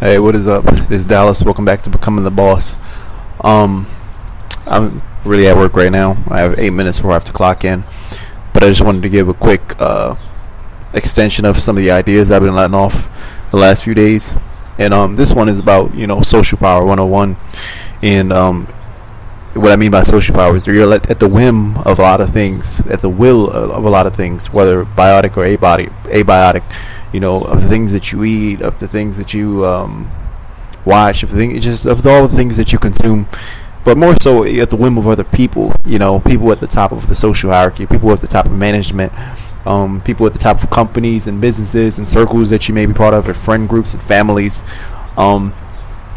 Hey, what is up? This is Dallas. Welcome back to Becoming the Boss. Um, I'm really at work right now. I have eight minutes before I have to clock in, but I just wanted to give a quick uh, extension of some of the ideas I've been letting off the last few days. And um, this one is about you know social power 101, and um, what I mean by social power is you're at the whim of a lot of things, at the will of a lot of things, whether biotic or abiotic. abiotic you know, of the things that you eat, of the things that you um, watch, of the thing, just of all the things that you consume. But more so at the whim of other people, you know, people at the top of the social hierarchy, people at the top of management, um, people at the top of companies and businesses and circles that you may be part of, or friend groups and families. Um,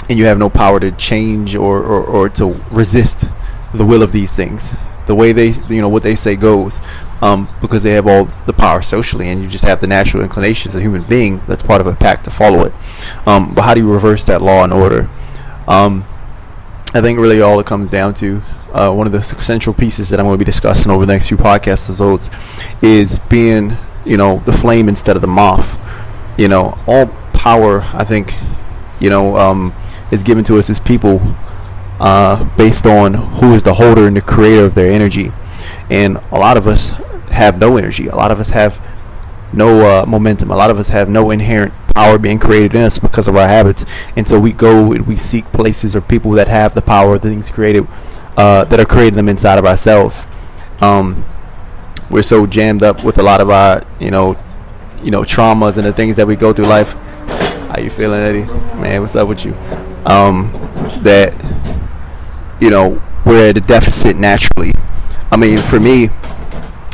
and you have no power to change or, or, or to resist the will of these things. The way they, you know, what they say goes, um, because they have all the power socially, and you just have the natural inclination as a human being that's part of a pack to follow it. Um, but how do you reverse that law and order? Um, I think really all it comes down to uh, one of the central pieces that I'm going to be discussing over the next few podcast episodes is being, you know, the flame instead of the moth. You know, all power, I think, you know, um, is given to us as people uh, based on who is the holder and the creator of their energy. And a lot of us have no energy. A lot of us have no uh, momentum. A lot of us have no inherent power being created in us because of our habits. And so we go and we seek places or people that have the power, the things created, uh, that are creating them inside of ourselves. Um, we're so jammed up with a lot of our, you know, you know, traumas and the things that we go through life. How you feeling, Eddie? Man, what's up with you? Um, that you know we're at a deficit naturally. I mean, for me,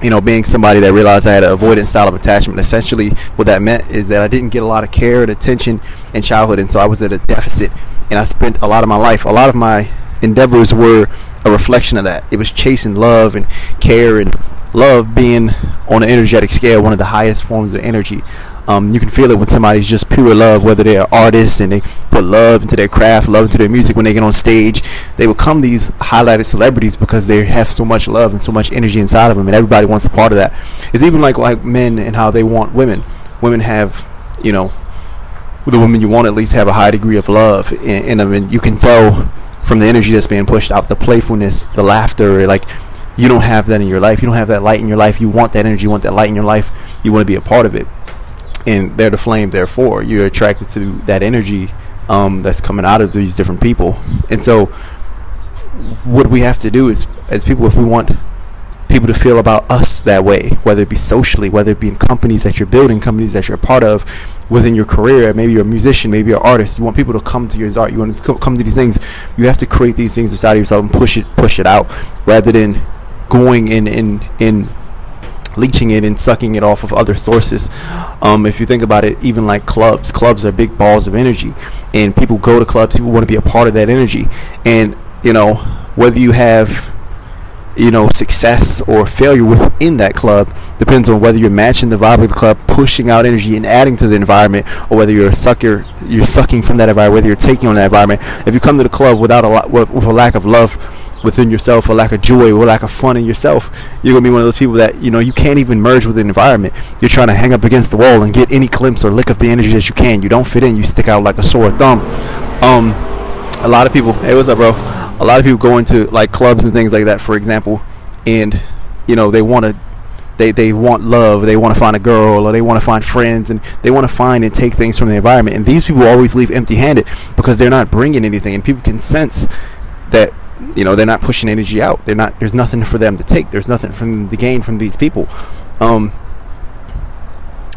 you know, being somebody that realized I had an avoidant style of attachment, essentially what that meant is that I didn't get a lot of care and attention in childhood, and so I was at a deficit. And I spent a lot of my life, a lot of my endeavors were a reflection of that. It was chasing love and care and love being on an energetic scale, one of the highest forms of energy. Um, you can feel it when somebody's just pure love, whether they're artists and they put love into their craft, love into their music. When they get on stage, they become these highlighted celebrities because they have so much love and so much energy inside of them, and everybody wants a part of that. It's even like like men and how they want women. Women have, you know, the women you want at least have a high degree of love in, in them, and you can tell from the energy that's being pushed out, the playfulness, the laughter, like you don't have that in your life. You don't have that light in your life. You want that energy. You want that light in your life. You want to be a part of it and they're the flame therefore you're attracted to that energy um, that's coming out of these different people and so what we have to do is as people if we want people to feel about us that way whether it be socially whether it be in companies that you're building companies that you're a part of within your career maybe you're a musician maybe you're an artist you want people to come to your art you want to come to these things you have to create these things inside of yourself and push it push it out rather than going in in in leeching it and sucking it off of other sources. Um, if you think about it, even like clubs, clubs are big balls of energy, and people go to clubs. People want to be a part of that energy, and you know whether you have you know success or failure within that club depends on whether you're matching the vibe of the club, pushing out energy and adding to the environment, or whether you're a sucker, you're sucking from that environment, whether you're taking on that environment. If you come to the club without a lot, with, with a lack of love within yourself, a lack of joy, or lack of fun in yourself, you're gonna be one of those people that you know you can't even merge with the environment. You're trying to hang up against the wall and get any glimpse or lick of the energy that you can. You don't fit in. You stick out like a sore thumb. Um, a lot of people. Hey, what's up, bro? A lot of people go into like clubs and things like that, for example, and you know they want to they, they want love, they want to find a girl, or they want to find friends, and they want to find and take things from the environment. And these people always leave empty handed because they're not bringing anything, and people can sense that you know they're not pushing energy out. They're not there's nothing for them to take. There's nothing from the gain from these people. Um,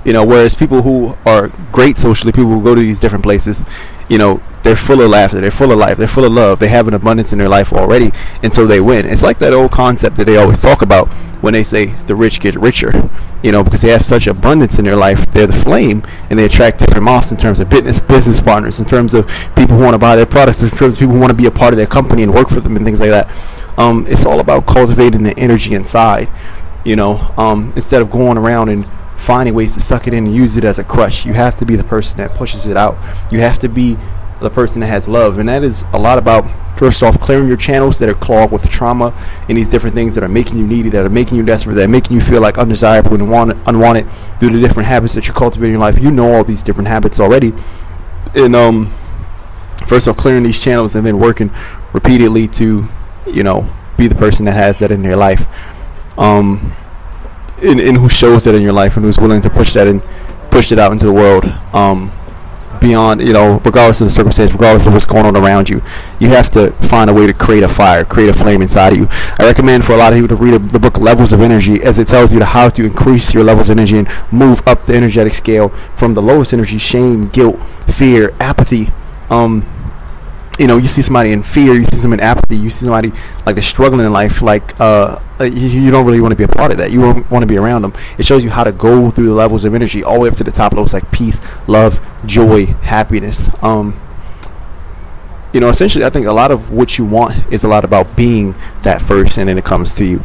you know whereas people who are great socially people who go to these different places you know they're full of laughter they're full of life they're full of love they have an abundance in their life already and so they win. It's like that old concept that they always talk about when they say the rich get richer you know because they have such abundance in their life they're the flame and they attract different moths in terms of business business partners in terms of people who want to buy their products in terms of people who want to be a part of their company and work for them and things like that um, it's all about cultivating the energy inside you know um, instead of going around and finding ways to suck it in and use it as a crutch. You have to be the person that pushes it out. You have to be the person that has love. And that is a lot about, first off, clearing your channels that are clogged with trauma and these different things that are making you needy, that are making you desperate, that are making you feel like undesirable and wanted, unwanted through the different habits that you cultivate in your life. You know all these different habits already. And, um, first off, clearing these channels and then working repeatedly to you know be the person that has that in their life um and, and who shows that in your life and who's willing to push that and push it out into the world um beyond you know regardless of the circumstance regardless of what's going on around you you have to find a way to create a fire create a flame inside of you. I recommend for a lot of people to read the book levels of energy as it tells you how to increase your levels of energy and move up the energetic scale from the lowest energy shame guilt fear apathy um you know, you see somebody in fear, you see somebody in apathy, you see somebody like they're struggling in life, like uh, you, you don't really want to be a part of that. You don't want to be around them. It shows you how to go through the levels of energy all the way up to the top levels, like peace, love, joy, happiness. Um, you know, essentially, I think a lot of what you want is a lot about being that first, and then it comes to you.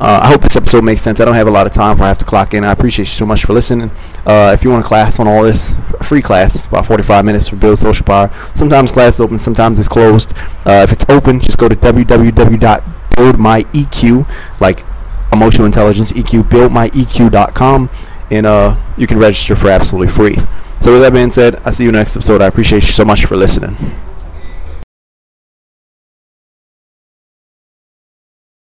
Uh, I hope this episode makes sense. I don't have a lot of time for I have to clock in. I appreciate you so much for listening. Uh, if you want a class on all this, free class, about 45 minutes for Build Social Power. Sometimes class is open, sometimes it's closed. Uh, if it's open, just go to www.buildmyeq, like emotional intelligence EQ, buildmyeq.com, and uh, you can register for absolutely free. So with that being said, I see you next episode. I appreciate you so much for listening.